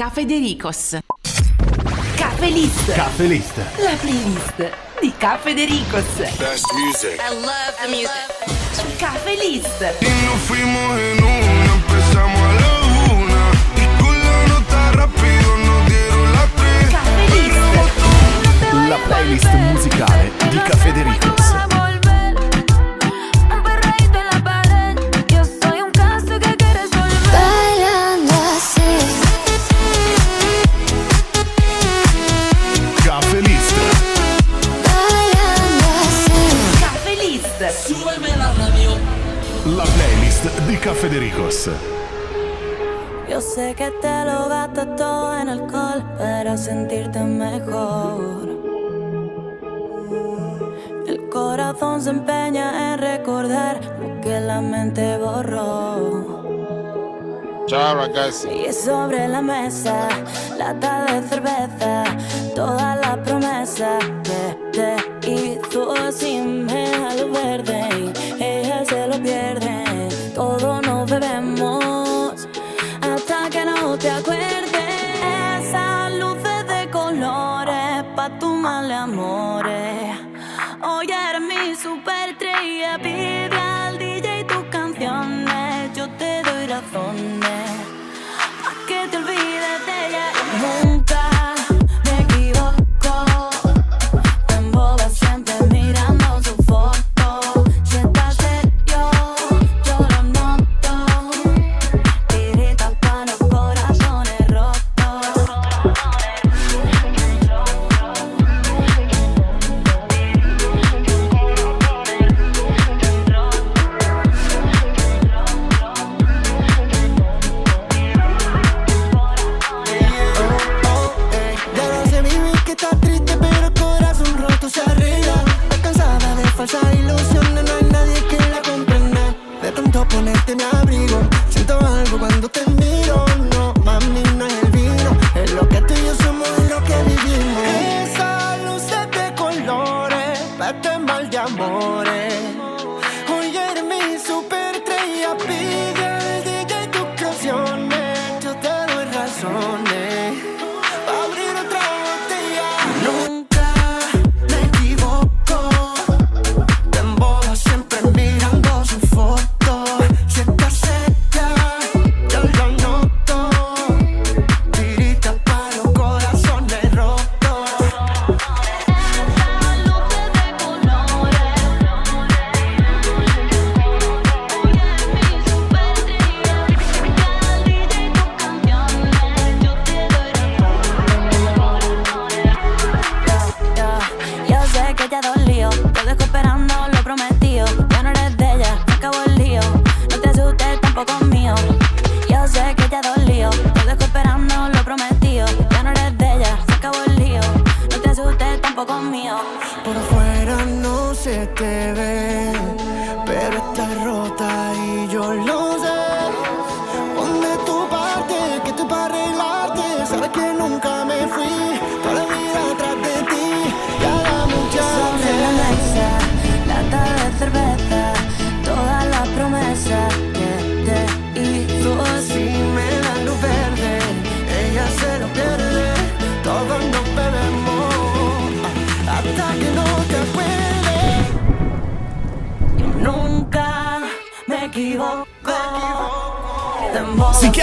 Caffè De Ricos. Caffè List. Caffè List. La playlist di Caffè De Ricos. Best music. I love the music. Caffè List. Y nos fuimos en una, empezamos a la una. Y con la nota rápido nos dieron las tres. Caffè List. La playlist musicale di Caffè De Ricos. Playlist di Caffè De Ricos. Yo sé que te lo gastas todo en alcohol para sentirte mejor. El corazón se empeña en recordar lo que la mente borró. Ciao ragazzi. Y sobre la mesa, lata de cerveza, toda la promesa que te hizo así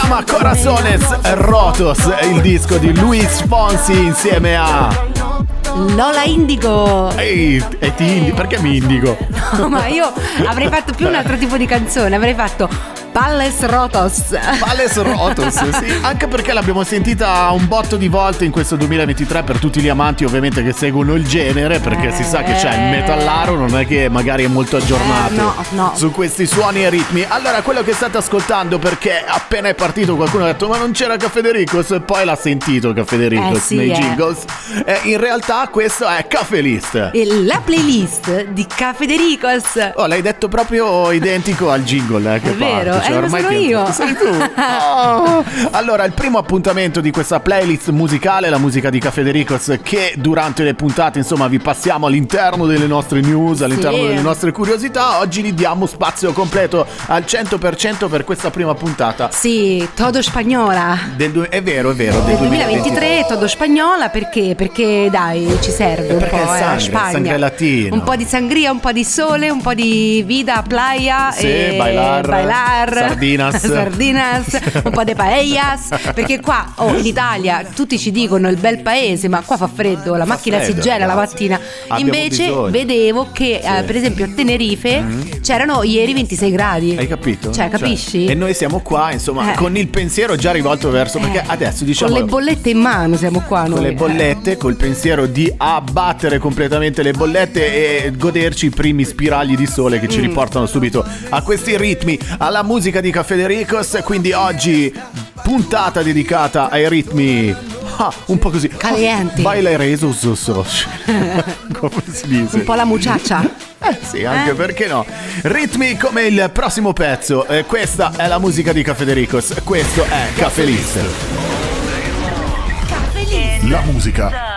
chiama Corazones Rotos, il disco di Luis Fonsi insieme a... Lola Indigo. Ehi, e ti indi- perché mi indico? No, ma io avrei fatto più un altro tipo di canzone. Avrei fatto Palles Rotos. Pales Rotos, sì, anche perché l'abbiamo sentita un botto di volte in questo 2023 per tutti gli amanti ovviamente che seguono il genere, perché si sa che c'è il metallaro, non è che magari è molto aggiornato Eh, no, no. su questi suoni e ritmi. Allora, quello che state ascoltando, perché appena è partito qualcuno ha detto ma non c'era Caffè De Ricos e poi l'ha sentito Caffè De Ricos Eh, sì, nei eh. jingles. Eh, in realtà questo è Caffè List. E la playlist di Caffè De Ricos. Oh, l'hai detto proprio identico al jingle, eh, che È vero, parte. Cioè, Eh, ormai sono che- io. Sei tu. Oh. Allora, il primo appuntamento di questa playlist musicale, la musica di Cafedericos, che durante le puntate, insomma, vi passiamo all'interno delle nostre news, all'interno Sì. delle nostre curiosità. Oggi gli diamo spazio completo al 100% per questa prima puntata. Sì, todo spagnola. Du- è vero, è vero, del Del 2023 todo spagnola perché? Perché dai, ci serve un Perché po' eh, la sangre, Spagna. sangre latino. Un po' di sangria, un po' di sole, un po' di vida, playa Sì, e bailar, bailar, sardinas. sardinas, un po' di paellas, perché qua oh, in Italia tutti ci dicono il bel paese, ma qua fa freddo, la Fa macchina freddo, si gela la ragazzi. mattina. Abbiamo Invece bisogno. vedevo che eh, per esempio a Tenerife c'erano ieri 26 gradi. Mm-hmm. Hai capito? Cioè, capisci? e noi siamo qua, insomma, Eh. con il pensiero già rivolto verso. Perché Eh, adesso diciamo. Con le bollette in mano siamo qua noi. con le eh. bollette, col pensiero di abbattere completamente le bollette e goderci i primi spiragli di sole Mm. che ci riportano subito a questi ritmi, alla musica di Cafedericos. Quindi oggi puntata dedicata ai ritmi. ah, un po' così. Calienti. Baila reso so, so. Come si dice? Un po' la muciaccia. Eh sì, anche Eh? perché no. Ritmi come il prossimo pezzo. Eh, questa è la musica di Cafedericos. Questo è Caffè List. La musica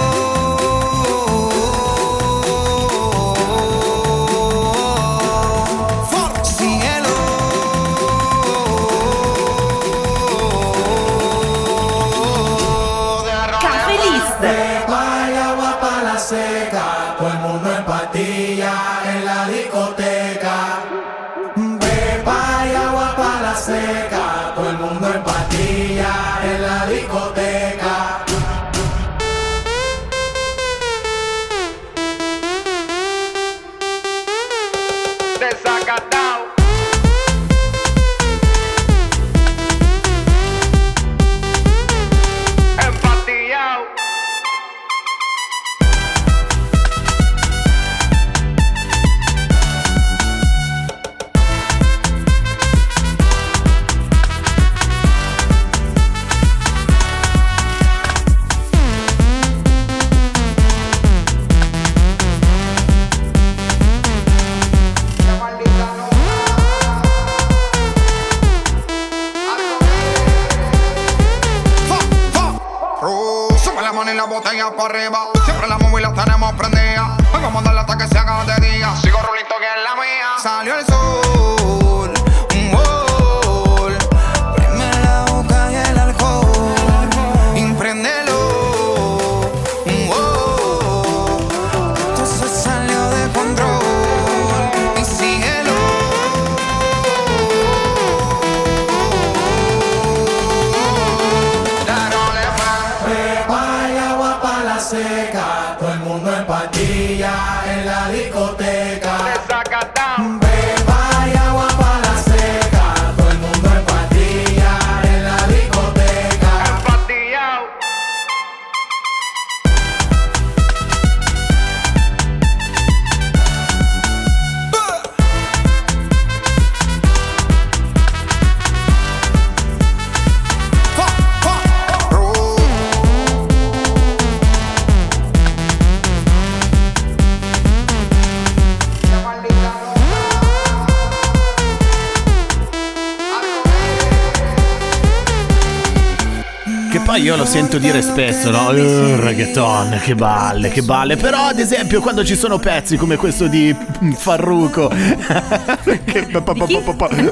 Lo sento dire spesso, no? Eh, reggaeton, che balle, che balle. Però, ad esempio, quando ci sono pezzi come questo di Farruco, che-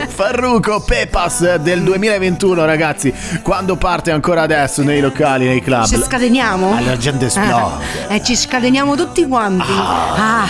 Farruco Pepas del 2021, ragazzi, quando parte ancora adesso nei locali, nei club, Ci scateniamo? Ah, la gente esplode. Eh, e ci scateniamo tutti quanti. Ah,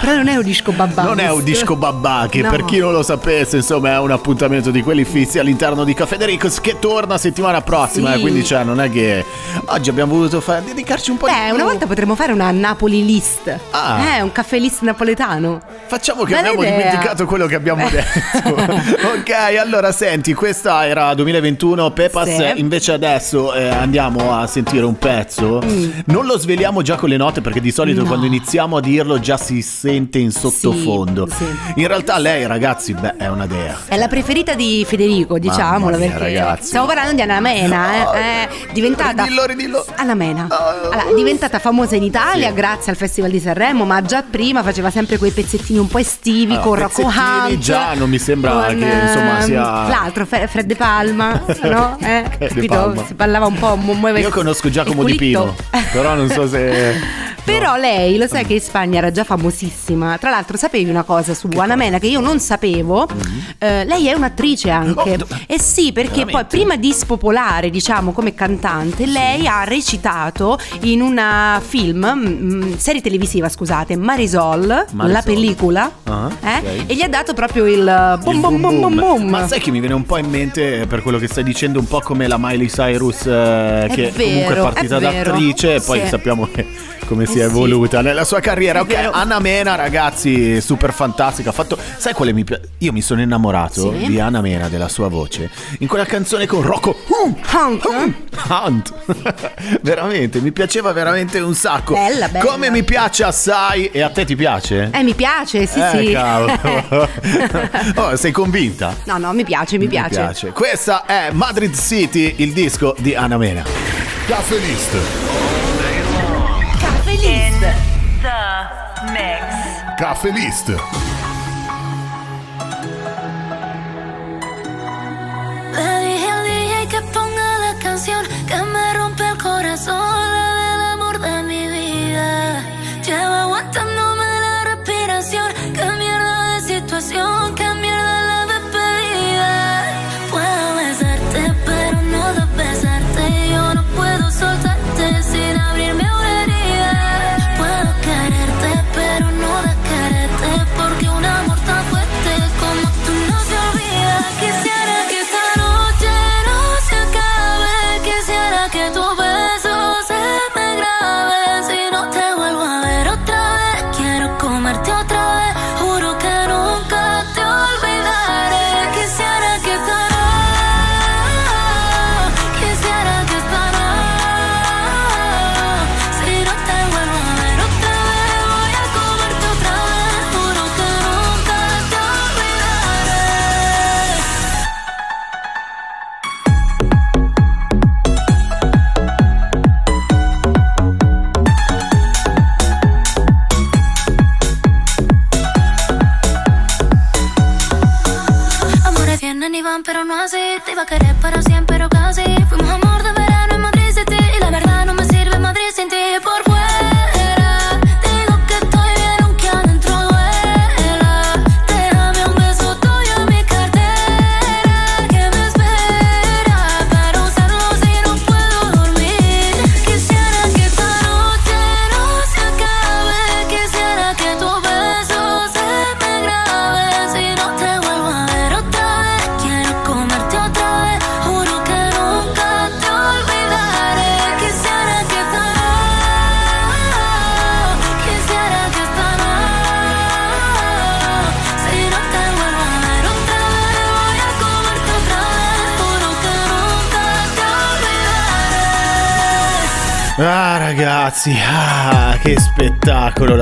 però non è un disco babà. Non è un disco babà che No. per chi non lo sapesse insomma è un appuntamento di quelli fissi all'interno di Caffè Dericos che torna settimana prossima Sì. quindi cioè non è che oggi abbiamo voluto fare, dedicarci un po' di Beh, più. una volta potremmo fare una Napoli list. Ah. Eh, un caffè list napoletano. Facciamo che Bella abbiamo idea. dimenticato quello che abbiamo detto. ok, allora senti, questa era 2021, Pepas, Sì. invece adesso eh, andiamo a sentire un pezzo. Non lo sveliamo già con le note perché di solito Mm. No. quando iniziamo a dirlo già si sente in sottofondo. sì. In realtà lei, ragazzi, beh, è una dea. È la preferita di Federico, diciamolo, mia, perché ragazzi. stiamo parlando di Anna Mena, eh, è diventata Ridillo, ridillo. Anna Mena. Oh. Allora, diventata famosa in Italia Sì. grazie al Festival di Sanremo, ma già prima faceva sempre quei pezzettini un po' estivi Ah, con Rocco Hunt. già non mi sembra con, che, insomma, ehm, sia- L'altro, Fred De Palma, no? Eh, De? Palma. Si ballava un po', mu- muove Io conosco Giacomo Di Pino, però non so se... Però lei, lo sai che in Spagna era già famosissima. Tra l'altro, sapevi una cosa su Anna Mena che io non sapevo? Eh, lei è un'attrice anche. Mm-hmm. Oh, do- eh sì, perché Veramente? poi prima di spopolare, diciamo, come cantante, lei ha recitato in una film, mm, serie televisiva, scusate, Marisol, Marisol. la pellicola, Ah, eh? ok. e gli ha dato proprio il bum Il bum bum bum bum. Ma sai che mi viene un po' in mente per quello che stai dicendo, un po' come la Miley Cyrus eh, che vero, comunque è partita è da attrice e poi Sì. sappiamo che- come si Eh è sì. evoluta nella sua carriera. È Ok. Anna Mena, ragazzi, super fantastica. Ha fatto Sai quale mi piace? Io mi sono innamorato Sì. di Anna Mena, della sua voce, in quella canzone con Rocco Hum, Hunt. Hum, Hunt. veramente, mi piaceva veramente un sacco. Bella, bella. Come mi piace assai e a te ti piace? Eh, mi piace, sì, Eh, sì. cavolo. oh, sei convinta? no, no, mi piace, mi piace. Mi piace. Questa è Madrid City, il disco di Anna Mena. Caffè List. Caffè list. The mix. Caffè List. pasión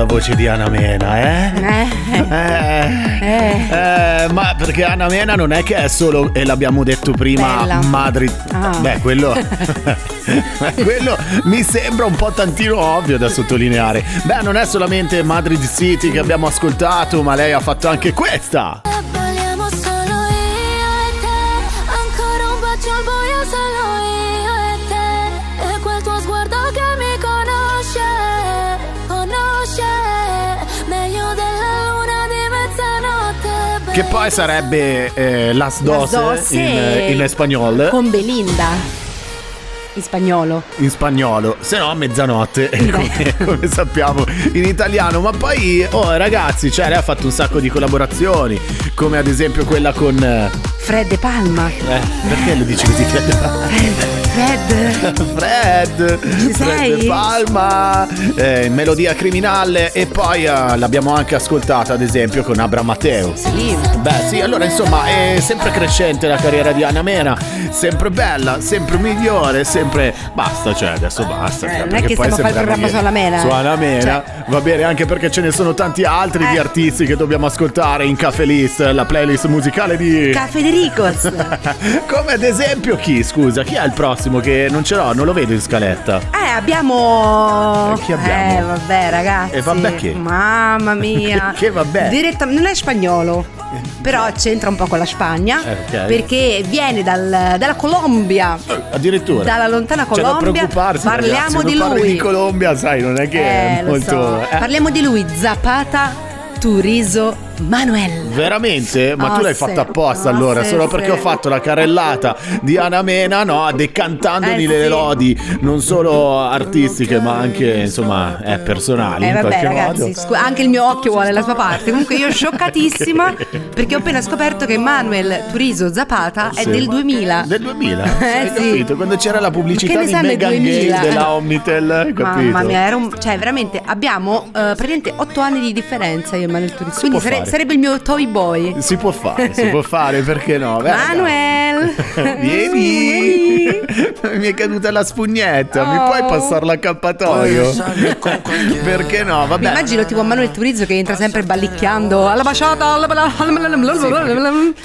la voce di Anna Mena, eh? Eh, Eh, eh, ma perché Anna Mena non è che è solo, e l'abbiamo detto prima, Bella. Madrid. Ah. Beh, quello, quello mi sembra un po' tantino ovvio da sottolineare. Beh, non è solamente Madrid City che abbiamo ascoltato, ma lei ha fatto anche questa. Che poi sarebbe eh, Las Dose, Dose in, in spagnolo. Con Belinda. In spagnolo. in spagnolo, se no a mezzanotte, come, come sappiamo in italiano. Ma poi, oh ragazzi, cioè lei ha fatto un sacco di collaborazioni, come ad esempio quella con eh, Fred De Palma. Eh, perché lo dici così? Fred. Fred, Ci Fred sei? De Palma, eh, Melodia Criminale e poi eh, l'abbiamo anche ascoltata ad esempio con Abra Matteo. Sì. Beh sì, allora insomma è sempre crescente la carriera di Anna Mena, sempre bella, sempre migliore, sempre... Basta, cioè adesso basta. Eh, cioè, non è che stiamo fare il programma su Anna Mena, Su. Anna Mena, va bene anche perché ce ne sono tanti altri di Eh. artisti che dobbiamo ascoltare in Cafe List, la playlist musicale di... Ca Federicos. Come ad esempio chi, scusa, chi è il prossimo che non ce l'ho, non lo vedo in scaletta? Eh, abbiamo. E chi abbiamo? Eh, vabbè, ragazzi. E vabbè che? Mamma mia. Che vabbè? Diretta- non è spagnolo. Però c'entra un po' con la Spagna. Eh, ok. Perché viene dal- dalla Colombia. Addirittura. Dalla lontana C'è da Colombia. preoccuparsi. Parliamo ragazzi, di lui. di Colombia, sai, non è che Eh, è molto. so. eh. Parliamo di lui, Zapata Turizo Manuel. Veramente? Ma Oh, tu l'hai sì. fatta apposta Oh, allora, sì, solo sì. perché ho fatto la carrellata di Anna Mena, no? Decantandogli Eh, le lodi, non solo artistiche, ma anche, insomma, eh, personali Eh in qualche ragazzi, modo. scu- anche il mio occhio vuole la sua parte. Comunque io scioccatissima perché ho appena scoperto che Manuel Turizo Zapata è del 2000. Del 2000? Eh, Hai capito? Quando c'era la pubblicità di 2000? Gale della Omnitel, capito? Mamma mia, un- cioè veramente abbiamo eh, praticamente 8 anni di differenza io e Manuel Turizo. Quindi sare-. Sarebbe il mio toy boy. Si può fare, si può fare, perché no? Beh, Manuel! Vieni! Mi è caduta la spugnetta, mi Oh. puoi passare l'accappatoio? Perché no? Mi Vabbè. immagino tipo Manuel Turizo che entra sempre ballicchiando alla baciata. alla- alla-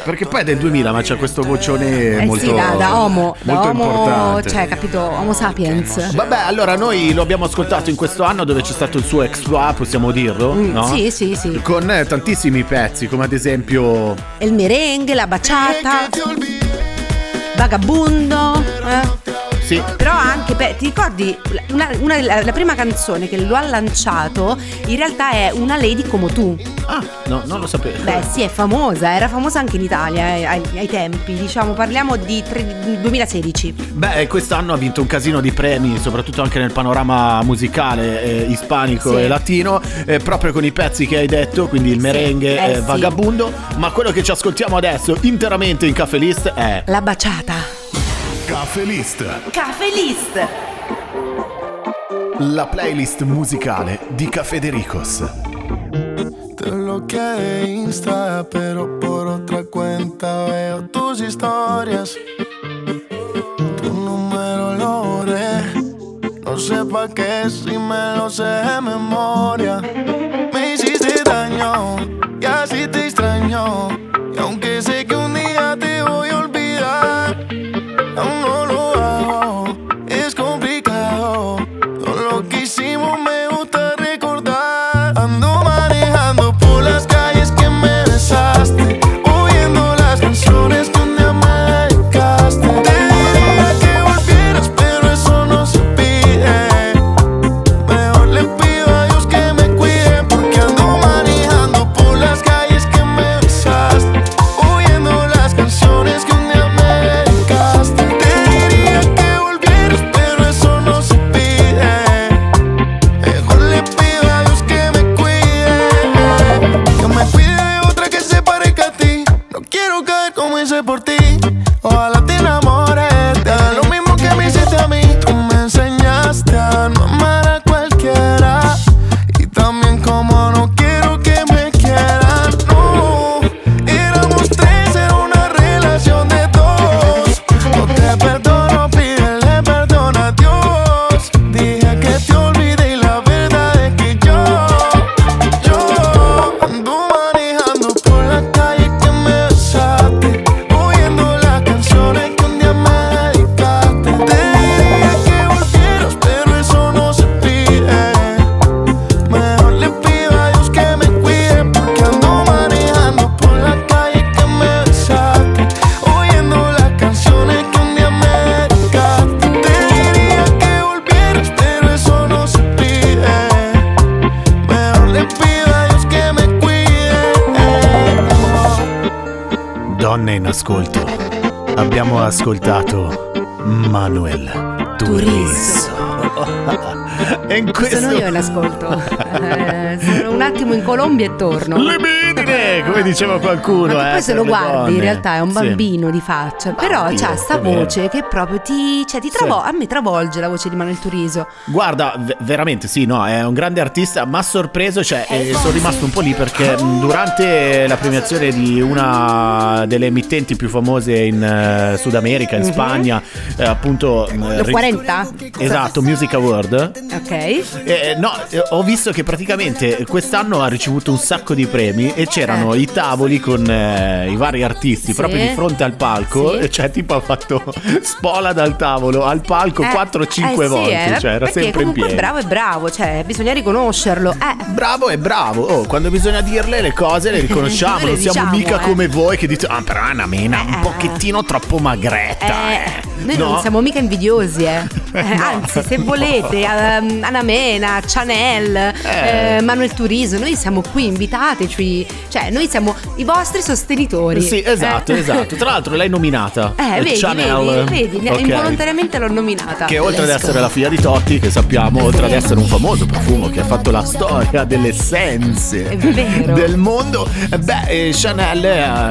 Perché poi è del 2000, ma c'è questo vocione Eh molto sì, da, da homo, da molto homo, importante. cioè capito, homo sapiens. Vabbè, allora noi lo abbiamo ascoltato in questo anno dove c'è stato il suo exploit, possiamo dirlo, no? Mm, Sì, sì, sì. Con eh, tantissimi pezzi, come ad esempio Il merengue, la baciata, vagabundo. eh. Sì, Però anche, pe- ti ricordi, una, una- la, la prima canzone che lo ha lanciato in realtà è Una Lady come tu. Ah, no, non lo sapevo. Beh sì, è famosa, era famosa anche in Italia eh, ai, ai tempi, diciamo, parliamo di tre- 2016. Beh, quest'anno ha vinto un casino di premi, soprattutto anche nel panorama musicale eh, ispanico Sì. e latino, eh, proprio con i pezzi che hai detto, quindi il merengue Eh, sì. vagabundo. Ma quello che ci ascoltiamo adesso interamente in Cafe List è La baciata. Cafe List. La playlist musicale di Cafe Dericos. Te bloqueé de Insta, pero por otra cuenta veo tus historias. Tu número lo borré. No sé pa' qué si me lo sé de memoria. Me Turizo. e in questo Sono io in ascolto. Eh, sono un attimo in Colombia e torno. Libidi! Bene, come diceva qualcuno. Ma eh, poi se lo guardi in donne. realtà è un Sì. bambino di faccia, però oddio, c'ha sta vero. voce che proprio ti, cioè, ti travo- Sì. a me travolge la voce di Manuel Turiso. Guarda, v- veramente sì, no, è un grande artista, ma sorpreso, cioè, eh, sono rimasto un po' lì perché durante la premiazione di una delle emittenti più famose in eh, Sud America, in Mhm. Spagna, appunto... mh, Lo ri- 40? Esatto, Music Award. Ok. Eh, no, eh, ho visto che praticamente quest'anno ha ricevuto un sacco di premi e c'erano Eh. i tavoli con eh, i vari artisti Sì. proprio di fronte al palco Sì. cioè tipo ha fatto spola dal tavolo al palco Eh, 4-5 eh sì, volte, eh, cioè era sempre in piedi. bravo è bravo, cioè bisogna riconoscerlo. Eh, Bravo e bravo, oh, quando bisogna dirle le cose le riconosciamo, le non siamo diciamo, mica eh. come voi che dite ah però è una mena un Eh. pochettino troppo magretta. eh, eh." noi No? non siamo mica invidiosi, eh. Eh, No. Anzi, se volete, um, Anna Mena, Chanel, Eh. eh, Manuel Turiso, noi siamo qui, invitateci. Cioè, noi siamo i vostri sostenitori. Sì, esatto, Eh. esatto. Tra l'altro l'hai nominata. Eh, vedi, Chanel. vedi, vedi, Ok. involontariamente l'ho nominata. Che oltre ad essere la figlia di Totti, che sappiamo, oltre ad essere un famoso profumo che ha fatto la storia delle essenze del mondo, eh, beh, eh, Chanel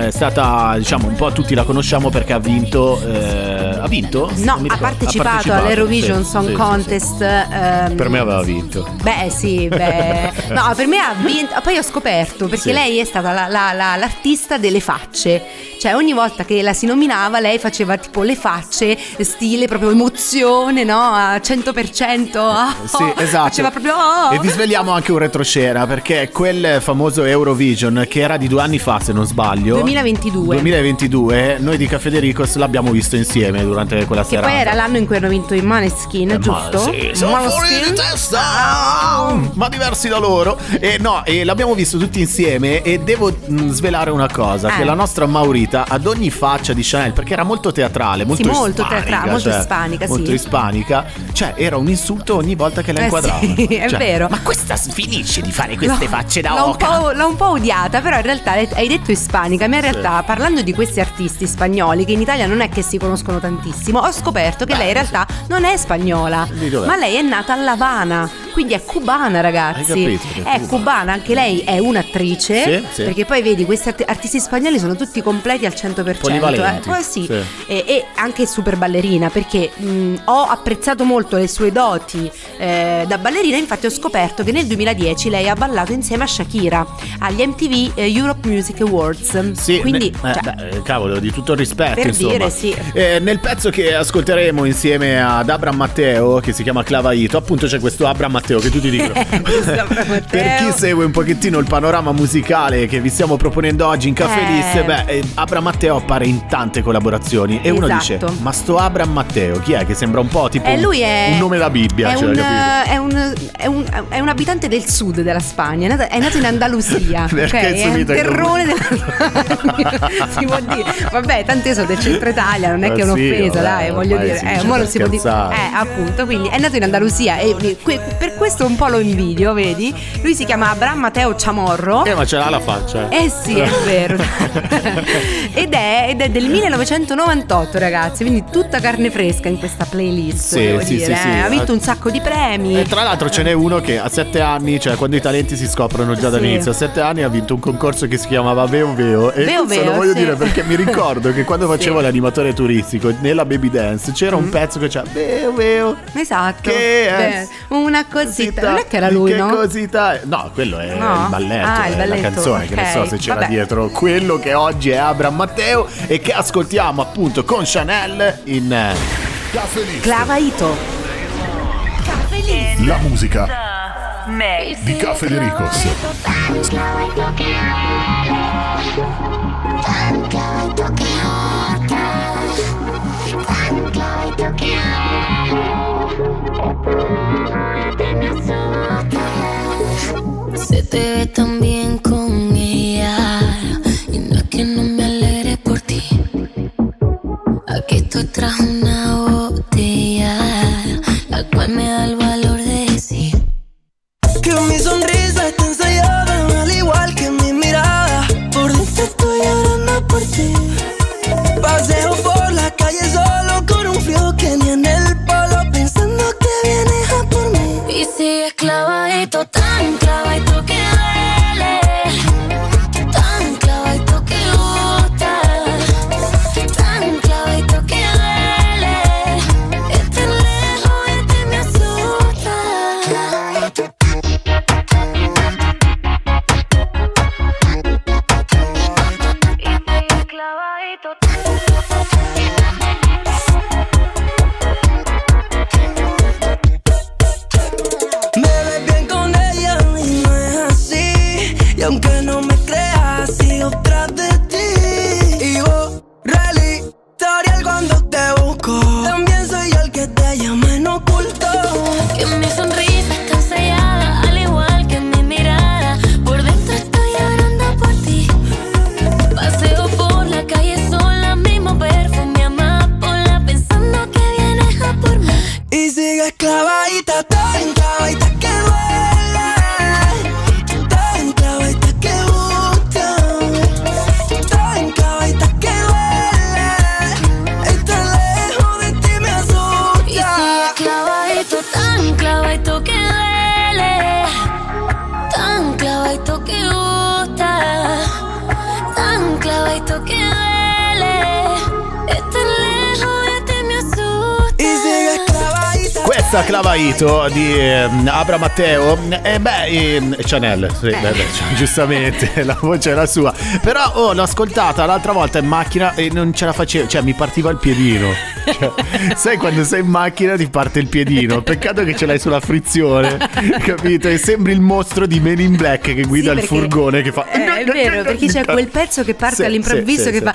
è stata, diciamo, un po' tutti la conosciamo perché ha vinto. eh, ha vinto? No, ha partecipato, partecipato, all'Eurovision sì, Song sì, sì, Contest. ehm, Per me aveva vinto. Beh, sì, beh. No, per me ha vinto. Poi ho scoperto perché Sì. lei è stata la- la- la- l'artista delle facce. Cioè, ogni volta che la si nominava, lei faceva tipo le facce, stile proprio emozione, no? A 100%. ah, Sì, oh, esatto. Faceva proprio. oh. E vi svegliamo anche un retroscena perché quel famoso Eurovision che era di due anni fa, se non sbaglio. 2022. 2022, noi di Caffè De Ricos l'abbiamo visto insieme durante quella Che serata. poi era l'anno in cui hanno vinto i Maneskin, Eh, giusto? Ma sì, siamo fuori? Di testa, ma diversi da loro. E no, e l'abbiamo visto tutti insieme e devo mh, svelare una cosa, Eh. che la nostra Maurita ad ogni faccia di Chanel, perché era molto teatrale, molto Sì, molto ispanica, teatrale, molto cioè, ispanica, sì. Molto ispanica, cioè era un insulto ogni volta che la Eh inquadrava. sì, è Cioè, vero. Ma questa finisce di fare queste No, facce da l'ho un, oca. po', l'ho un po' odiata, però in realtà hai detto ispanica, ma in realtà parlando di questi artisti spagnoli che in Italia non è che si conoscono tantissimo, ho scoperto che lei in realtà non è spagnola, ma lei è nata a La Habana, quindi è cubana ragazzi. Hai capito è è cubana. cubana, anche lei è un'attrice, Sì, sì. perché poi vedi questi art- artisti spagnoli sono tutti completi al 100%. Polivalenti, Eh. Poi sì, sì. E, e anche super ballerina perché mh, ho apprezzato molto le sue doti eh, da ballerina infatti ho scoperto che nel 2010 lei ha ballato insieme a Shakira agli MTV eh, Europe Music Awards Sì, quindi ne- eh, cioè, beh, cavolo, di tutto il rispetto, Per insomma. dire, sì. Eh, nel pezzo che ascolteremo insieme ad Abram Matteo, che si chiama Clavaito, appunto c'è questo Abram Matteo che tutti dicono. Matteo. per chi segue un pochettino il panorama musicale che vi stiamo proponendo oggi in Caffè Eh. Lisse, beh, eh, Abram Matteo appare in tante collaborazioni e uno dice: Esatto. Ma sto Abram Matteo, chi è? Che sembra un po' tipo Eh, lui è un nome da Bibbia, è, cioè, un, capito? è, un, è, un, è un abitante del sud della Spagna, è nato, è nato in Andalusia. Perché ok? il È un terrone della si può dire. Vabbè, tanto io sono del centro Italia, non è Ma che è sì, un'offesa, vabbè, dai, voglio dire. Eh, mo per si può dire. Eh, appunto, quindi è nato in Andalusia e per questo un po' lo invidio, vedi? Lui si chiama Abraham Matteo Chamorro. Eh, ma ce l'ha la faccia. Eh sì, è vero. ed, è, ed è del 1998, ragazzi. Quindi tutta carne fresca in questa playlist. Sì, devo sì, dire, sì, eh. sì. Ha vinto un sacco di premi. E tra l'altro ce n'è uno che a sette anni, cioè quando i talenti si scoprono già dall'inizio, a sette anni ha vinto un concorso che si chiamava Veo Veo. E Veo questo lo Veo, voglio dire perché mi ricordo che quando facevo l'animatore turistico nella Baby Dance c'era un pezzo che c'era Veo Veo. Esatto. Che è? Beh, una cosita. Non è che era lui, che no? cosita? No, quello è No? il balletto, Ah, il è balletto, la canzone, che ne so se c'era Vabbè. dietro quello che oggi è Abram Matteo e che ascoltiamo appunto con Chanel in eh, Caffè Liste. Clavaito. La musica di Caffè De Questa Clavaito di ehm, Abra Matteo e beh ehm, Chanel sì, beh, beh, giustamente la voce era sua. Però oh, l'ho ascoltata l'altra volta in macchina e non ce la facevo cioè mi partiva il piedino cioè, sai quando sei in macchina ti parte il piedino, peccato che ce l'hai sulla frizione, capito? E sembri il mostro di Men in Black che guida sì, il furgone che fa... Eh, è vero, perché c'è quel pezzo che parte sì, all'improvviso sì, che fa...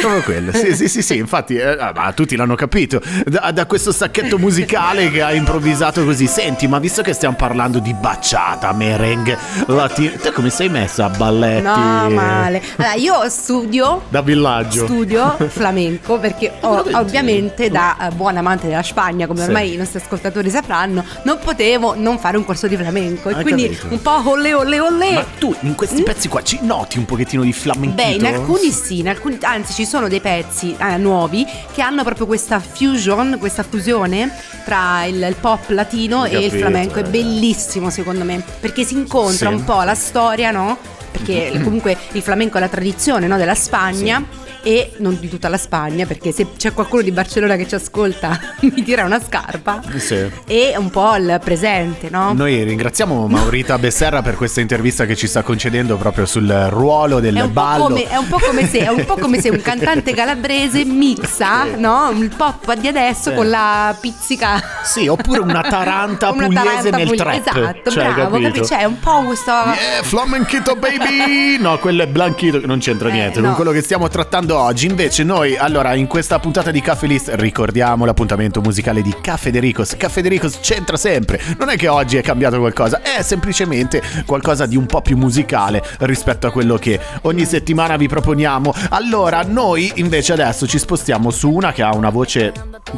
Proprio quello. Sì, sì, sì, sì, infatti eh, ah, tutti l'hanno capito. Da, da, questo sacchetto musicale che ha improvvisato così. Senti, ma visto che stiamo parlando di baciata, merengue, latino... Te come sei messa a balletti? No, male. Allora, io studio... Da villaggio. Studio flamenco perché ho- ovviamente da eh, buon amante della Spagna come Sì. ormai i nostri ascoltatori sapranno non potevo non fare un corso di flamenco e quindi capito. un po' olle olle olle Ma tu in questi pezzi qua ci noti un pochettino di flamenchito? Beh, in alcuni sì, in alcuni, anzi ci sono dei pezzi eh, nuovi che hanno proprio questa fusion, questa fusione tra il, il pop latino Ho e il capito, flamenco. È eh. bellissimo secondo me, perché si incontra Sì. un po' la storia, no? Perché comunque il flamenco è la tradizione no, della Spagna. E non di tutta la Spagna, perché se c'è qualcuno di Barcellona che ci ascolta, mi tira una scarpa. Sì. E un po' il presente, no? Noi ringraziamo Maurita Besserra per questa intervista che ci sta concedendo proprio sul ruolo del È ballo. come, è un po' come se, è un po' come se un cantante calabrese mixa no? il pop di adesso Sì. con la pizzica. Sì, oppure una taranta Una pugliese taranta nel pugli- trap. Esatto, Cioè, bravo. capito? capi- Cioè, è un po' questo. Yeah, flamenchito baby! No, quello è blanchito, che non c'entra Eh, niente no. con quello che stiamo trattando oggi. Invece noi, allora, in questa puntata di Caffè List ricordiamo l'appuntamento musicale di Caffè Dericos. Caffè Dericos c'entra sempre. Non è che oggi è cambiato qualcosa, è semplicemente qualcosa di un po' più musicale rispetto a quello che ogni settimana vi proponiamo. Allora, noi invece adesso ci spostiamo su una che ha una voce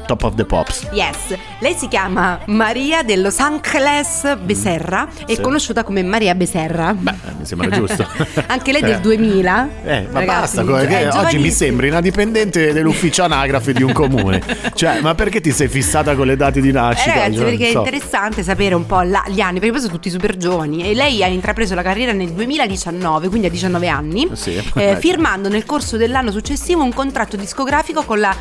top of the pops. Yes, lei si chiama Maria de Los Angeles Becerra, è Sì. conosciuta come Maria Becerra. Beh, mi sembra giusto. Anche lei del Eh. 2000. Eh, ma Ragazzi, basta, oggi mi giovanissima. sembri una dipendente dell'ufficio anagrafe di un comune. Cioè, ma perché ti sei fissata con le date di Eh, nascita? ragazzi, Cioè, perché è so. interessante sapere un po' la- gli anni, perché poi sono tutti super giovani. E lei ha intrapreso la carriera nel 2019, quindi a 19 anni, Sì, eh, firmando nel corso dell'anno successivo un contratto discografico con la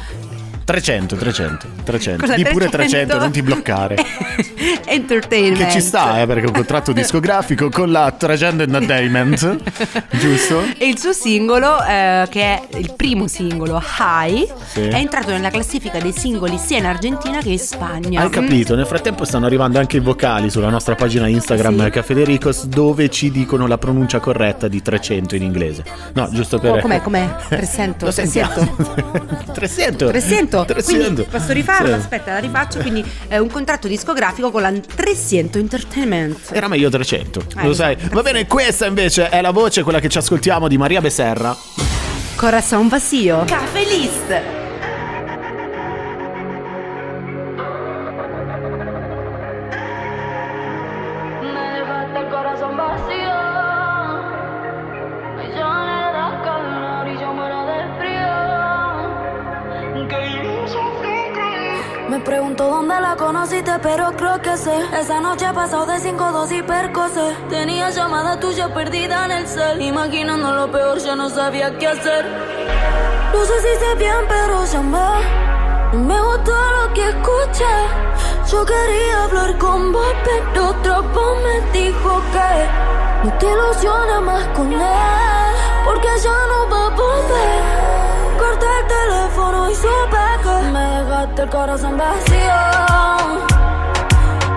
300, 300, 300. con la Di pure 300, non ti bloccare. Entertainment. Che ci sta, eh, perché è un contratto discografico con la 300 Entertainment, giusto? E il suo singolo, eh, che è il primo singolo, High, Sì. è entrato nella classifica dei singoli sia in Argentina che in Spagna. Hai capito? Nel frattempo stanno arrivando anche i vocali sulla nostra pagina Instagram Sì. Caffè dove ci dicono la pronuncia corretta di 300 in inglese. No, giusto per... Oh, com'è, com'è? 300, Lo sentiamo. 300. 300. 300. Quindi posso rifarlo? Sì. Aspetta, la rifaccio. Quindi è un contratto discografico con la 300 Entertainment. Era meglio 300, Eh, lo sai. Va bene, questa invece è la voce, quella che ci ascoltiamo di Maria Becerra. Corazon vacío. Caffè List. Me pregunto dónde la conociste, pero creo que sé. Esa noche pasó de cinco dos y percocé. Tenía llamada tuya perdida en el cel. Imaginando lo peor, ya no sabía qué hacer. No sé si sé bien, pero llamé. Me gustó lo que escuché. Yo quería hablar con vos, pero otra voz me dijo que no te ilusiona más con él, porque ya no va a volver. Corté el teléfono y supe que me dejaste el corazón vacío.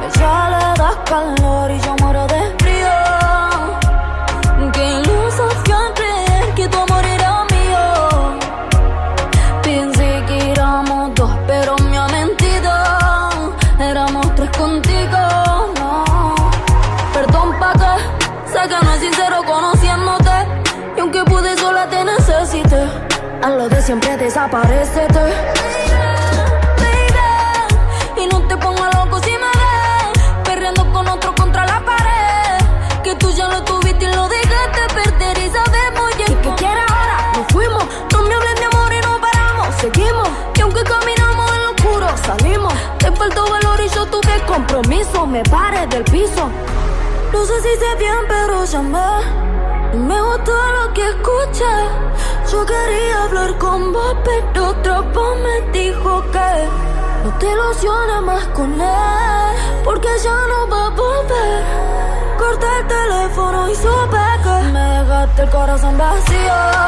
Ella le das calor y del piso. No sé si sé bien, pero llamé. Me gustó lo que escuché. Yo quería hablar con vos, pero otra voz me dijo que no te ilusiones más con él, porque ya no va a volver. Corté el teléfono y supe que me dejaste el corazón vacío.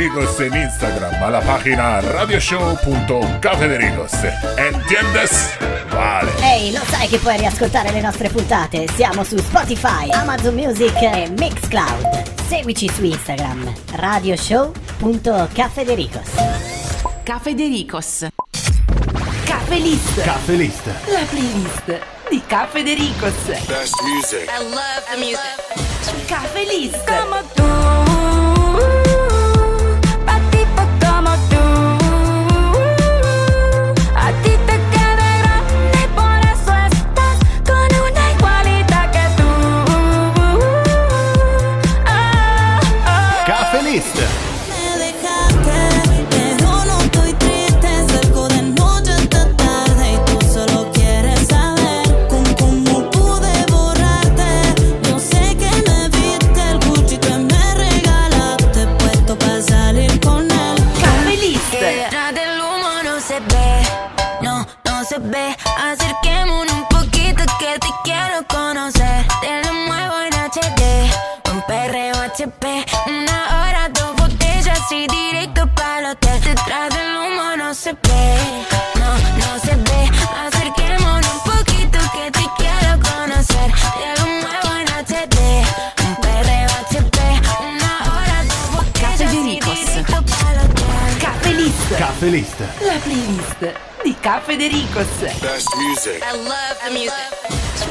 Cafedericos en Instagram a la página radioshow.cafedericos. ¿Entiendes? Vale. Ehi, lo sai che puoi riascoltare le nostre puntate? Siamo su Spotify, Amazon Music e Mixcloud. Seguici su Instagram, radioshow.cafedericos. Caffè De Ricos. Caffè List. Caffè list. La playlist di Caffè De Ricos. Best music. Caffè List. como tú, pa' Me dejaste, pero no estoy triste. Salgo de noche hasta tarde y tú solo quieres saber con cómo pude borrarte. Yo sé que me viste el Gucci que me regalaste, puesto para salir con él. Caffè List. Detrás del humo no se ve, no, no se ve. Acerquémonos un poquito que te quiero conocer. Te lo muevo perreo HP. Una hora, dos botellas y directo para el hotel. Detrás del humo no se ve, no, no se ve. Acerquémonos un poquito que te quiero conocer. Te lo muevo en HD, un perreo HP. Una hora, dos botellas y directo para el hotel. Caffè List. Caffè list. La playlist di Caffè De Ricos. Best music.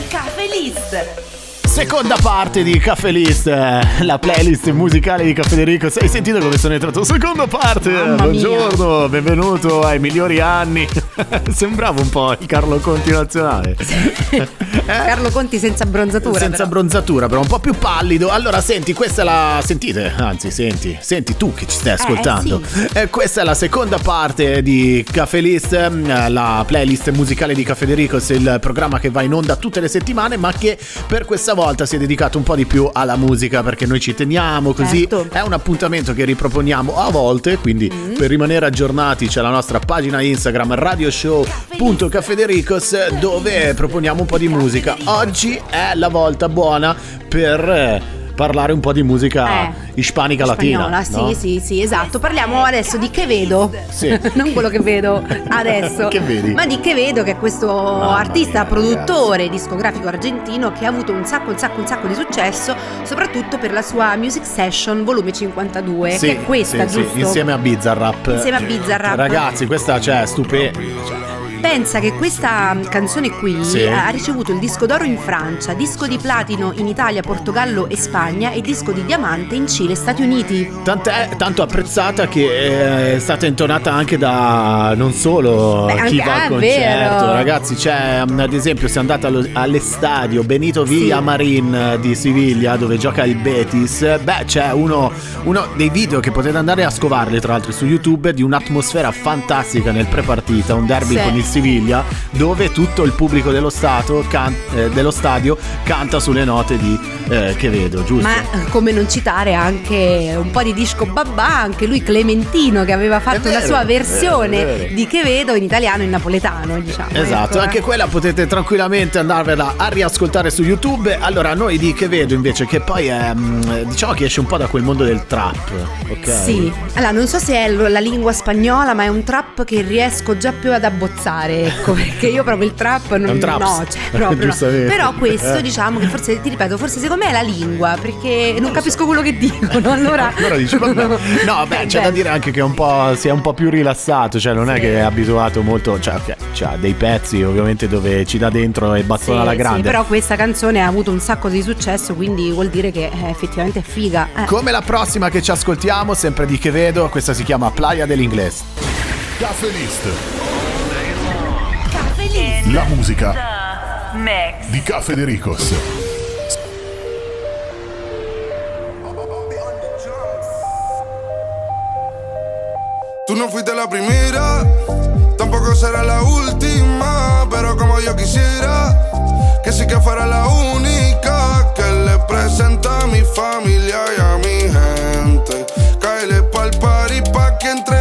Caffè List. Seconda parte di Caffè List, eh, la playlist musicale di Caffè De Ricos. Hai sentito come sono entrato? Seconda parte. Mamma mia. Buongiorno, benvenuto ai migliori anni. Sembrava un po' il Carlo Conti nazionale. Carlo Conti senza bronzatura. Senza però. bronzatura, però un po' più pallido. Allora, senti, questa è la. Sentite, anzi, senti, senti tu che ci stai ascoltando. Eh, questa è la seconda parte di Caffè List, eh, la playlist musicale di Caffè De Ricos, il programma che va in onda tutte le settimane, ma che per questa volta si è dedicato un po' di più alla musica perché noi ci teniamo così. Certo. È un appuntamento che riproponiamo a volte, quindi Mm. per rimanere aggiornati c'è la nostra pagina Instagram radioshow.cafedericos dove proponiamo un po' di musica. Oggi è la volta buona per eh, parlare un po' di musica Eh, ispanica latina. Spagnola, no? sì, sì, sì, esatto. Parliamo adesso di che vedo. Sì. non quello che vedo adesso. Che vedi? Ma di che vedo che è questo Mamma artista, mia, produttore discografico argentino che ha avuto un sacco, un sacco, un sacco di successo, soprattutto per la sua Music Session volume 52, Sì, che è questa, sì, sì, giusto? insieme a Bizarrap. Insieme a Bizarrap. Ragazzi, questa cioè, stupenda. Pensa che questa mm, canzone qui Sì. ha ricevuto il disco d'oro in Francia, disco di platino in Italia, Portogallo e Spagna e disco di diamante in Cile e Stati Uniti. Tant'è tanto apprezzata che eh, è stata intonata anche da non solo Beh, chi va ah, al vero. concerto, ragazzi. C'è mm, ad esempio, se andate allo- all'estadio Benito Villamarin eh, di Siviglia, dove gioca il Betis. Beh, c'è uno, uno dei video che potete andare a scovarli, tra l'altro, su YouTube di un'atmosfera fantastica nel prepartita, un derby Sì. con il Siviglia, dove tutto il pubblico dello, stato can- eh, dello stadio canta sulle note di eh, Che vedo, giusto? Ma eh, come non citare anche un po' di disco babà, anche lui Clementino che aveva fatto È la vero, sua vero, versione è vero. di Che vedo in italiano e in napoletano, diciamo. Esatto, ecco, anche eh. quella potete tranquillamente andarvela a riascoltare su YouTube. Allora, noi di che vedo invece che poi è mm, diciamo che esce un po' da quel mondo del trap, ok? Sì, allora non so se è la lingua spagnola, ma è un trap che riesco già più ad abbozzare, ecco, perché io proprio il trap non È traps. no, cioè, proprio no. Però questo Eh. diciamo che forse ti ripeto, forse secondo me è la lingua, perché non capisco quello che dicono, allora Allora dici, vabbè. No, beh, c'è da dire anche che è un po', si è un po' più rilassato, cioè non è Sì. che è abituato molto, cioè ok, c'ha dei pezzi ovviamente dove ci dà dentro e bazzona Sì, alla sì, grande. però questa canzone ha avuto un sacco di successo, quindi vuol dire che eh, effettivamente è figa. eh. Come la prossima che ci ascoltiamo, sempre di che vedo, questa si chiama Playa dell'Inglese. Caffè List. In La musica the mix. di Caffè De Ricos. Tú no fuiste la primera, tampoco será la última, pero como yo quisiera que sí que fuera la única que le presenta a mi familia y a mi gente. Cáele pa'l party pa' que entre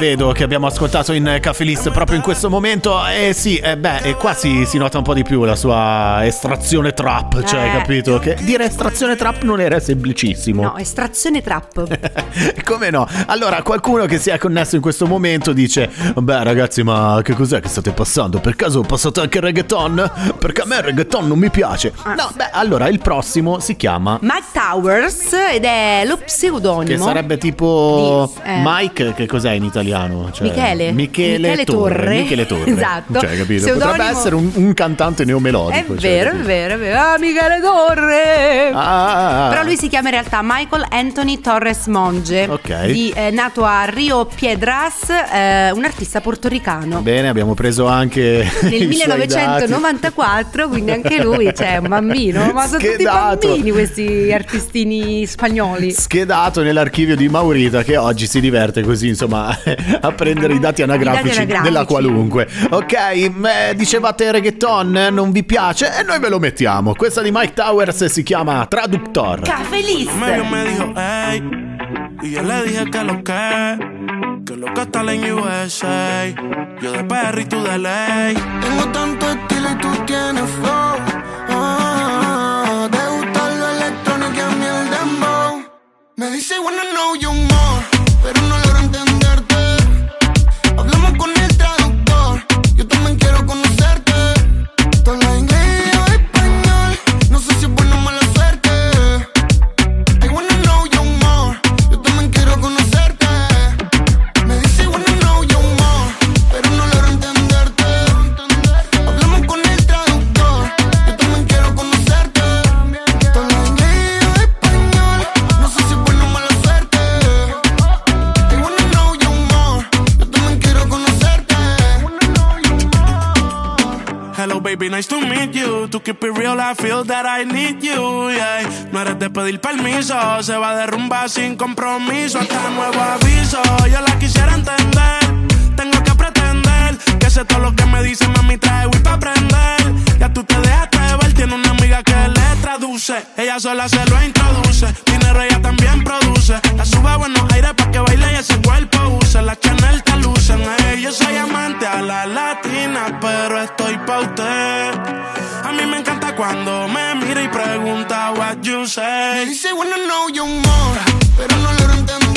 Che vedo che abbiamo ascoltato in Cafe List proprio in questo momento. E sì, eh, beh, e qua si, si nota un po' di più la sua estrazione trap, cioè, Eh. capito? Che dire estrazione trap non era semplicissimo. No, estrazione trap. Come no? Allora, qualcuno che si è connesso in questo momento dice: Beh, ragazzi, ma che cos'è che state passando? Per caso passate anche il reggaeton? Perché a me il reggaeton non mi piace. Ah. No, beh, allora il prossimo si chiama. Mike Towers ed è lo pseudonimo. Che sarebbe tipo Di- eh. Mike, che cos'è in italiano? Cioè, Michele. Michele, Michele Torre. Torre. Michele Torre. Esatto. Cioè, capito? Pseudonimo- Potrebbe essere un, un cantante È neomelodico. cioè, vero, è capito? vero, è vero. Ah, Michele Torre! Ah, Però lui si chiama in realtà Michael Anthony Torres Monge. Ok. Di, eh, nato a Rio Piedras, eh, un artista portoricano. Bene, abbiamo preso anche Nel i suoi dati. 1994, quindi anche lui, cioè un bambino. Ma sono tutti bambini questi artistini spagnoli. schedato nell'archivio di Maurita che oggi si diverte così insomma a prendere i dati anagrafici, anagrafici. della qualunque ok eh, dicevate reggaeton eh, non vi piace e noi ve lo mettiamo questa di Mike Towers si chiama Traductor Cafelista. Medio me dijo, ey. Y yo le dije que lo que, que lo que está en USA. Yo de perro y tú de ley. Tengo tanto estilo y tú tienes flow. Ah, te gusta lo electrónico y a mí el dembow. Me dice wanna know you more, pero no logro baby, nice to meet you. To keep it real, I feel that I need you. Yeah. No eres de pedir permiso, se va a derrumbar sin compromiso. Hasta nuevo aviso, yo la quisiera entender. Tengo que pretender que sé todo lo que me dice, mami, trae Wii pa' aprender. Ya tú te dejaste ver, tiene una amiga que le traduce. Ella sola se lo introduce. Dinero ella también produce. La sube a buenos aires pa' que baile y ese cuerpo use. La Chanel Ey, yo soy amante a la latina, pero estoy pa' usted. A mí me encanta cuando me mira y pregunta what you Me say. dice wanna know you more, pero no logro entenderte.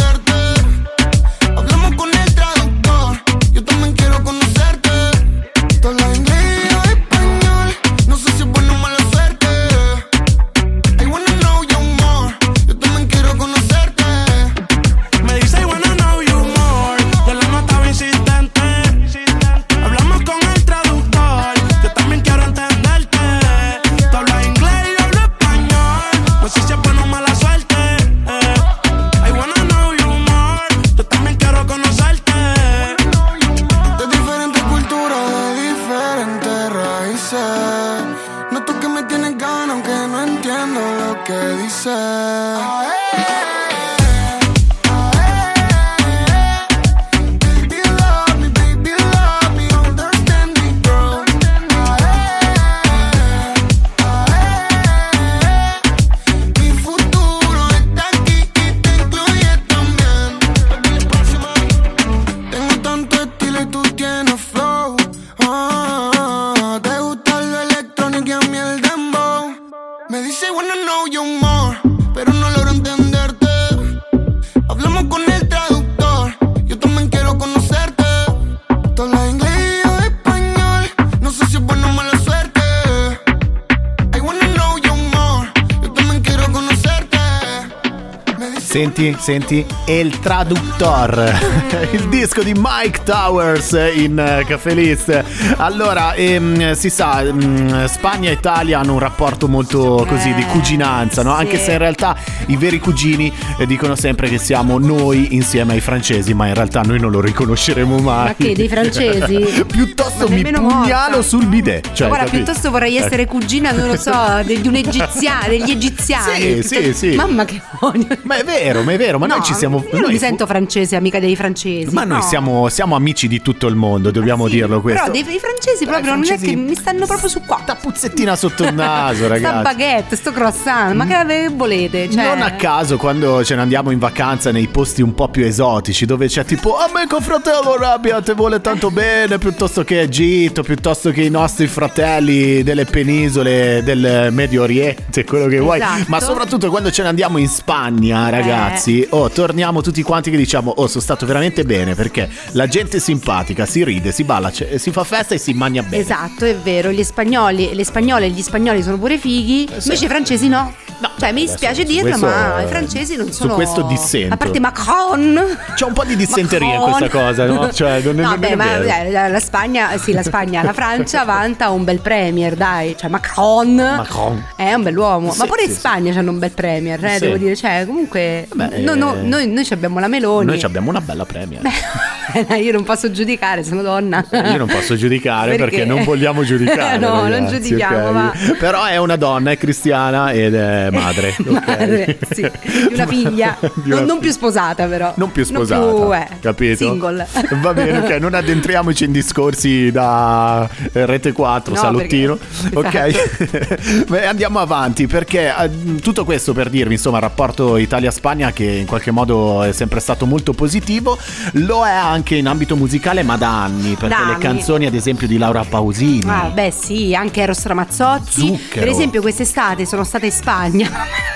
Senti, senti, El Traductor, il disco di Mike Towers in eh, Cafe List. Allora, ehm, si sa, mm, Spagna e Italia hanno un rapporto molto così di Eh, cuginanza, no? Anche se in realtà i veri cugini eh, dicono sempre che siamo noi insieme ai francesi, ma in realtà noi non lo riconosceremo mai. Ma che, dei francesi? piuttosto mi pugnalo morta. sul bidet. Cioè, Guarda, capito? piuttosto vorrei Ecco. essere cugina, non lo so, di un egiziano, degli egiziani. Sì, sì, sì. Mamma che odio. Ma è vero, vero, ma è vero, ma No, noi ci siamo... Io non noi mi sento francese, amica dei francesi. Ma noi no. siamo, siamo amici di tutto il mondo, dobbiamo Sì, dirlo questo. Però dei, dei francesi proprio non è francesi- che mi stanno proprio su qua. Sta puzzettina sotto il naso, Sta ragazzi. baguette, sto croissant, ma che volete? Cioè, Non a caso quando ce ne andiamo in vacanza nei posti un po' più esotici dove c'è tipo amico fratello rabbia te vuole tanto bene piuttosto che Egitto piuttosto che i nostri fratelli delle penisole del Medio Oriente quello che vuoi Esatto. ma soprattutto quando ce ne andiamo in Spagna ragazzi oh torniamo tutti quanti che diciamo oh sono stato veramente bene perché la gente è simpatica si ride si balla c'è- si fa festa e si mangia bene Esatto, è vero, gli spagnoli, le spagnole e gli spagnoli sono pure fighi, invece i francesi no. cioè mi dispiace Eh, su dirlo, questo, ma eh, i francesi non su sono questo dissento. A parte Macron. c'è un po' di dissenteria in Macron. questa cosa no? Cioè, non è No, beh, ma vero. eh, la Spagna, sì, la Spagna, la Francia vanta un bel premier, dai, cioè Macron. Macron. È un bell'uomo, Sì, ma pure sì, in Spagna hanno un bel premier, eh, Sì. devo dire, cioè comunque Beh, no, no, eh, noi, noi ci abbiamo la Meloni. Noi ci abbiamo una bella premia. Io non posso giudicare, sono donna. Io non posso giudicare perché, Perché? non vogliamo giudicare. No, non ragazzi, giudichiamo, ok? ma- Però è una donna, è cristiana ed è madre. Madre, sì, di una figlia, Di una non, non più sposata però. Non più sposata, più, eh, capito? Single. Va bene, ok, non addentriamoci in discorsi da eh, Rete 4, No, salottino. perché- Ok, Beh, andiamo avanti perché eh, tutto questo per dirvi, insomma, il rapporto Italia-Spagna che in qualche modo è sempre stato molto positivo, lo è anche in ambito musicale, ma da anni, perché Da le anni. canzoni, ad esempio, di Laura Pausini. Ah, beh sì, anche Eros Ramazzotti. Zucchero. Per esempio quest'estate sono stata in Spagna.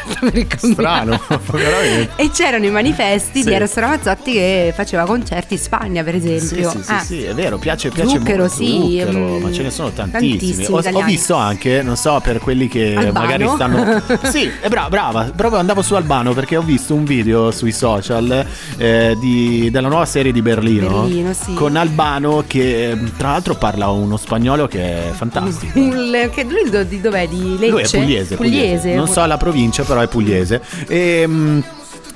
Strano, veramente. E c'erano i manifesti Sì. di Eros Ramazzotti che faceva concerti in Spagna, per Sì, esempio. sì, sì, Ah. sì, è vero, piace, piace Zucchero, molto. sì, Zucchero, mm, ma ce ne sono tantissimi. tantissimi Ho, ho visto anche, non so, per quelli che Albano? magari stanno. Sì, è brava, brava. Proprio andavo su Albano perché ho visto un video sui social eh, di- della nuova serie di Berlino. Berlino, sì. Con Albano che eh, tra l'altro parla uno spagnolo che è fantastico. Il- che lui do- di dov'è? Di Lecce? Lui è pugliese, pugliese. Non so la provincia, però è pugliese. E,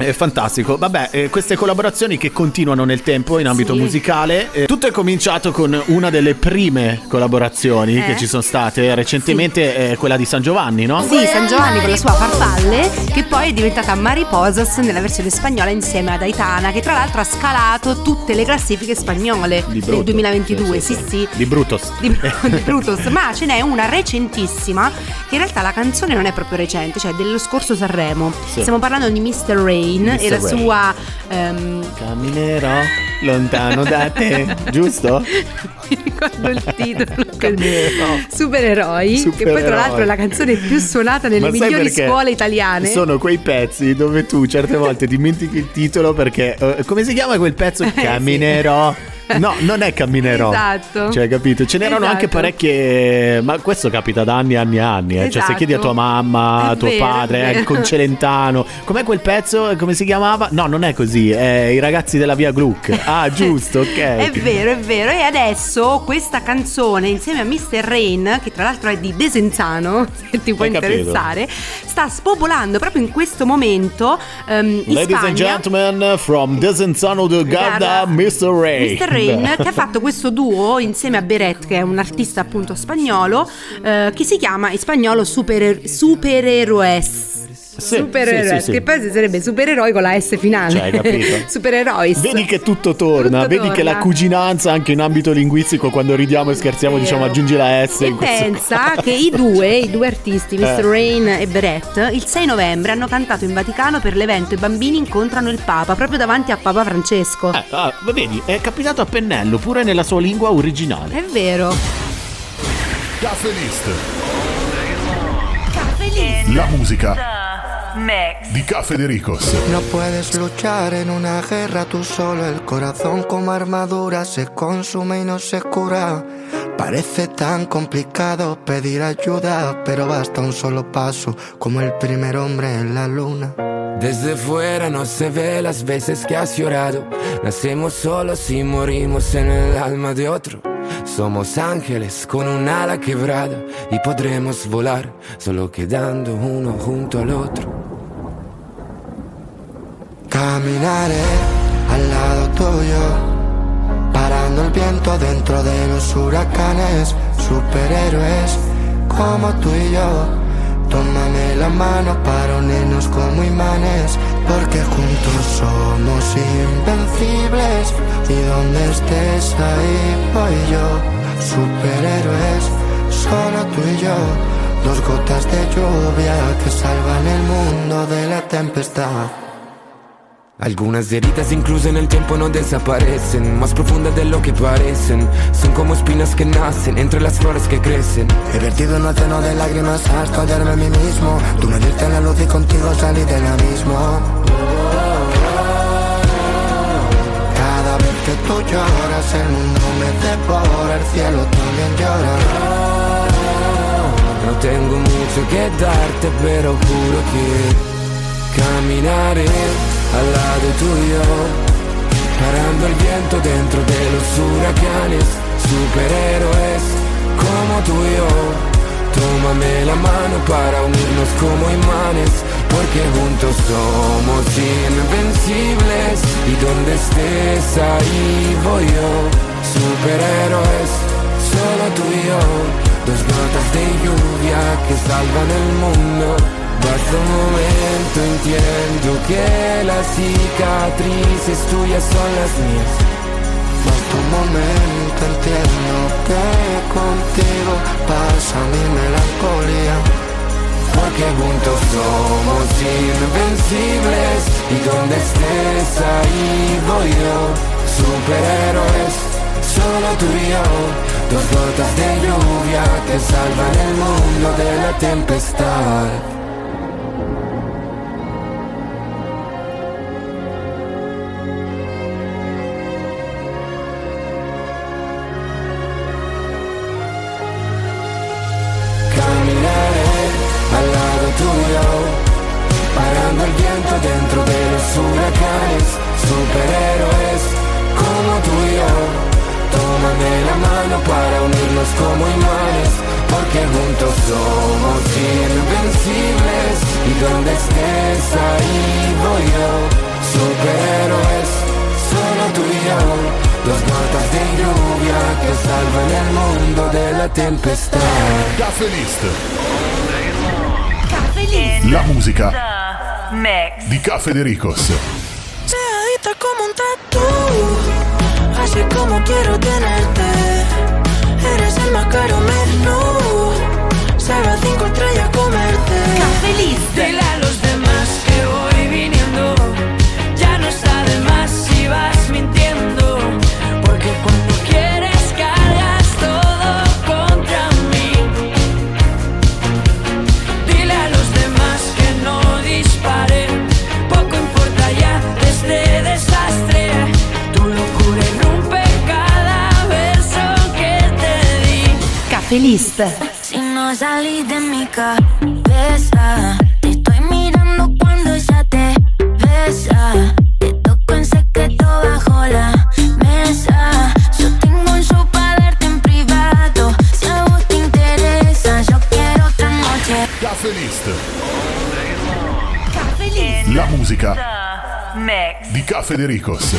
è fantastico. Vabbè, eh, queste collaborazioni che continuano nel tempo in ambito Sì. musicale. eh, tutto è cominciato con una delle prime collaborazioni Eh. che ci sono state recentemente, eh, quella di San Giovanni, no? Sì, San Giovanni con la sua farfalle, che poi è diventata Mariposas nella versione spagnola insieme ad Aitana, che tra l'altro ha scalato tutte le classifiche spagnole Di del brutto. 2022. Sì, sì. Di Brutus. Di, di Brutus, ma ce n'è una recentissima che in realtà la canzone non è proprio recente, cioè dello scorso Sanremo. Sì. Stiamo parlando di Mr. Mr. e la sua ehm, Camminerò lontano da te, giusto? mi ricordo il titolo Camminerò. Supereroi, che poi tra Supereroi. l'altro è la canzone più suonata nelle Ma migliori scuole italiane. Sono quei pezzi dove tu certe volte dimentichi il titolo perché eh, come si chiama quel pezzo? Eh, sì. No, non è camminerò. Esatto. Cioè, capito? Ce n'erano Esatto. anche parecchie. Ma questo capita da anni e anni e anni. eh. Cioè, se Esatto. chiedi a tua mamma, a tuo vero, padre, eh, con Celentano, com'è quel pezzo? Come si chiamava? No, non è così. È I ragazzi della via Gluck. Ah, giusto, ok. È vero, è vero. E adesso questa canzone insieme a Mr. Rain, che tra l'altro è di Desenzano, se ti può Hai capito? interessare, sta spopolando proprio in questo momento in Ladies Spagna. and gentlemen, from Desenzano de Garda, Garda, Mr. Ray. Mr. Rain che ha fatto questo duo insieme a Beret che è un artista appunto spagnolo eh, che si chiama in spagnolo super, Supereroes Sì, Supereroes sì, sì, sì. che poi sarebbe supereroi con la S finale Cioè, hai capito? Supererois Vedi che tutto torna, Tutto vedi che la torna. cuginanza anche in ambito linguistico quando ridiamo e scherziamo Vero. diciamo aggiungi la S E pensa che i due, i due artisti, Mr. Eh. Rain e Beret, il 6 novembre hanno cantato in Vaticano per l'evento I bambini incontrano il Papa, proprio davanti a Papa Francesco. Eh, ah, vedi, è capitato a pennello pure nella sua lingua originale. È vero. Caffè List. La musica Mix. di Caffè De Ricos. No puedes luchar en una guerra tú solo, el corazón como armadura se consume y no se cura. Parece tan complicado pedir ayuda, pero basta un solo paso, como el primer hombre en la luna. Desde fuera no se ve las veces que has llorado. Nacemos solos y morimos en el alma de otro. Somos ángeles con un ala quebrada y podremos volar solo quedando uno junto al otro. Caminaré al lado tuyo, parando el viento dentro de los huracanes, superhéroes como tú y yo. Tómame la mano para unirnos como imanes, porque juntos somos invencibles. Y donde estés ahí voy yo, superhéroes, solo tú y yo, dos gotas de lluvia que salvan el mundo de la tempestad. Algunas heridas incluso en el tiempo no desaparecen, más profundas de lo que parecen. Son como espinas que nacen entre las flores que crecen. He vertido un océano de lágrimas hasta hallarme a mí mismo. Tú me diste la luz y contigo salí del abismo. Cada vez que tú lloras, el mundo me devora, el cielo también llora. No tengo mucho que darte, pero juro que caminaré al lado tuyo, parando el viento dentro de los huracanes, superhéroes como tú y yo. Tómame la mano para unirnos como imanes, porque juntos somos invencibles y donde estés ahí voy yo. Superhéroes, solo tú y yo, dos gotas de lluvia que salvan el mundo. Basta un momento, entiendo que las cicatrices tuyas son las mías. Basta un momento, entiendo que contigo pasa mi melancolía. Porque juntos somos invencibles y donde estés ahí voy yo. Superhéroes, solo tú y yo. Dos gotas de lluvia que salvan el mundo de la tempestad. Dentro de los huracanes, superhéroes como tú y yo. Tómame la mano para unirnos como imanes, porque juntos somos invencibles y donde estés ahí voy yo. Superhéroes, solo tú y yo, dos gotas de lluvia que salvan el mundo de la tempestad. Caffè List. La musica Mix. di Caffè De Ricos. Pegadita como un tatu, así como quiero tenerte. Eres el más caro menú, a cinco estrellas a comerte. Cafelista. Dile a los Cafelista. Si no salís de mi cabeza, te estoy mirando cuando ya te besa. Te toco en secreto bajo la mesa. Yo tengo un show para darte en privado. Si a vos te interesa, yo quiero otra noche. Caffè List. La musica Mix. di Caffè De Ricos.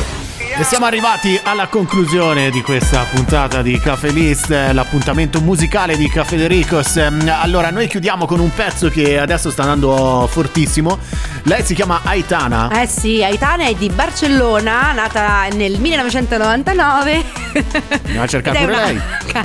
E siamo arrivati alla conclusione di questa puntata di Caffè List, l'appuntamento musicale di Caffè De Ricos. Allora, noi chiudiamo con un pezzo che adesso sta andando fortissimo. Lei si chiama Aitana. Eh sì, Aitana è di Barcellona, nata nel 1999. Ne ha cercato pure lei. Ci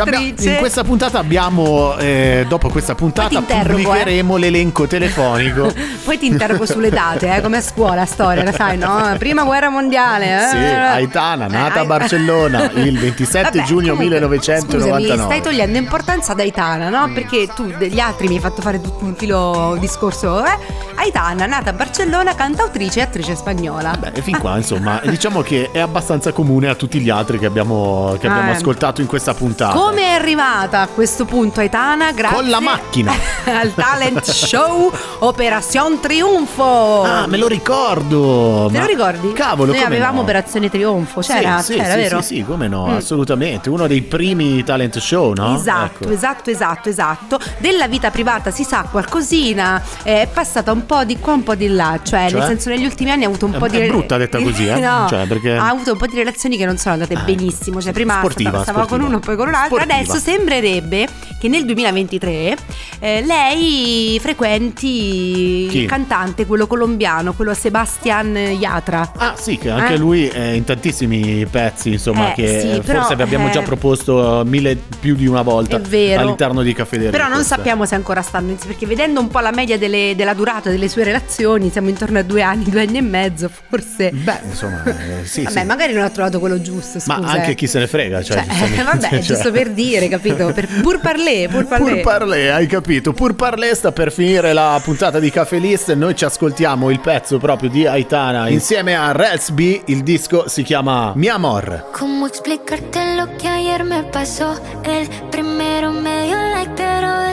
abbia- Cantautrice. in questa puntata abbiamo, eh, dopo questa puntata, interrogo, pubblicheremo l'elenco telefonico. Poi ti interrogo sulle date, eh, come a scuola, storia, la sai, no? Prima guerra mondiale. eh? Sì, Aitana, nata a Eh, Barcellona il 27 Vabbè, giugno comunque, 1999. Scusami, stai togliendo importanza ad Aitana, no? Perché tu degli altri mi hai fatto fare tutto un filo discorso. Eh? Aitana, nata a Barcellona, cantautrice e attrice spagnola. E fin qua, insomma, diciamo che è abbastanza comune a tutti gli altri che abbiamo, che abbiamo Eh. ascoltato in questa puntata. Come è arrivata a questo punto Aitana? Grazie Con la macchina. al talent show Operazione Triunfo. Ah, me lo ricordo. Te lo ricordi? Cavolo, Noi avevamo no? Operazione Trionfo, c'era, sì, sì, c'era sì, vero? Sì, sì, come no, Mm. assolutamente. Uno dei primi talent show, no? Esatto, Ecco. esatto, esatto, esatto. Della vita privata si sa qualcosina, è passata un po' di qua, un po' di là, cioè, Cioè? nel senso negli ultimi anni ha avuto un È- po' di è brutta detta così, eh? no, Cioè, perché- ha avuto un po' di relazioni che non sono andate benissimo, cioè prima Sportiva, stava, stava con sportiva. uno poi con un altro, Sportiva. adesso sembrerebbe che nel 2023 eh, lei frequenti Chi? il cantante, quello colombiano, quello Sebastian Yatra. Ah sì, che anche Eh? lui è in tantissimi pezzi, insomma, Eh, che sì, eh, però, forse vi abbiamo eh, già proposto mille più di una volta all'interno di Caffè. Però non sappiamo se ancora stanno insieme, perché vedendo un po' la media delle- della durata delle sue relazioni, siamo intorno a due anni, due anni e mezzo, forse. Beh, insomma, eh, sì, Vabbè, sì. magari non ha trovato quello giusto, scusa. Ma anche eh. chi se ne frega, cioè, Cioè, giustamente, vabbè, cioè. giusto per dire, capito? Per, pur parler, pur parler. Pur parlé, hai capito? Pur parlé sta per finire la puntata di Caffè List. Noi ci ascoltiamo il pezzo proprio di Aitana insieme a Rels B. Il disco si chiama Mi Amor. ¿Cómo explicarte lo que ayer me pasó? El primero me dio like, pero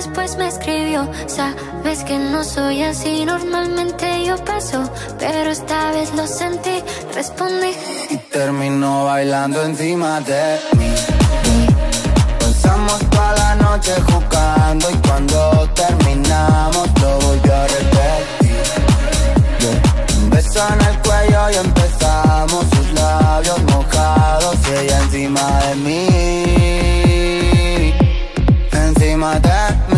después me escribió. Sabes que no soy así, normalmente yo paso, pero esta vez lo sentí, respondí. y terminó bailando encima de mí. Pasamos toda la noche jugando y cuando terminamos lo volvió a repetir. Un beso en el cuello y empezamos sus labios mojados y ella encima de mí. Encima de mí.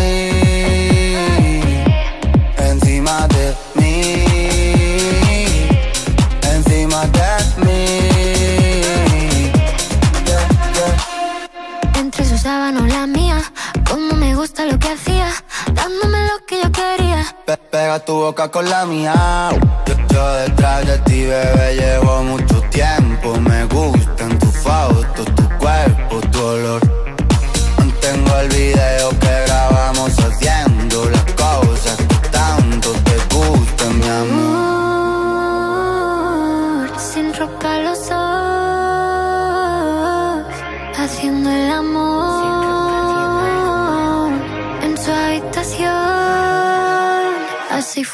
Pega tu boca con la mía. Yo, yo detrás de ti, bebé, llevo mucho tiempo. Me gustan tus fotos, tu cuerpo, tu olor. Mantengo el video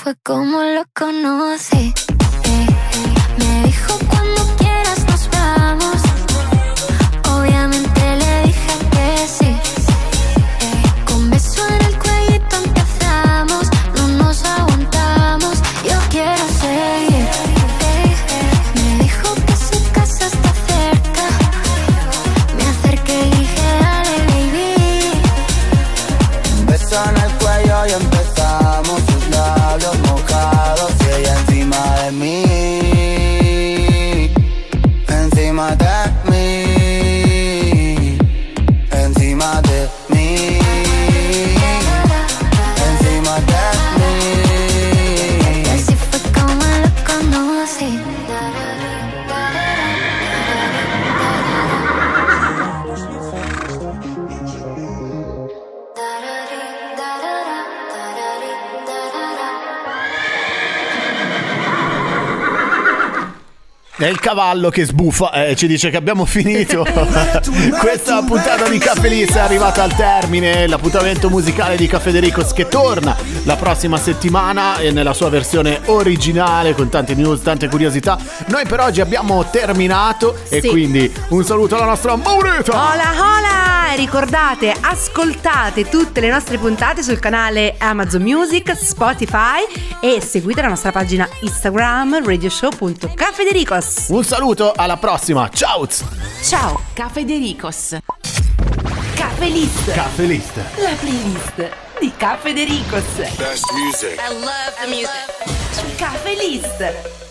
fue como lo conocí. Cavallo che sbuffa e ci dice che abbiamo finito. Questa puntata di Caffè List è arrivata al termine. L'appuntamento musicale di Caffè Dericos che torna la prossima settimana e nella sua versione originale con tante news, tante curiosità. Noi per oggi abbiamo terminato e Sì. quindi un saluto alla nostra Maureta. Hola hola! E Ricordate, ascoltate tutte le nostre puntate sul canale Amazon Music, Spotify e seguite la nostra pagina Instagram radioshow.cafedericos. Un saluto, alla prossima. Ciao! Ciao, Cafedericos. Caffè List. Caffè List. La playlist di Cafedericos. Best music. I love the music. Caffè List.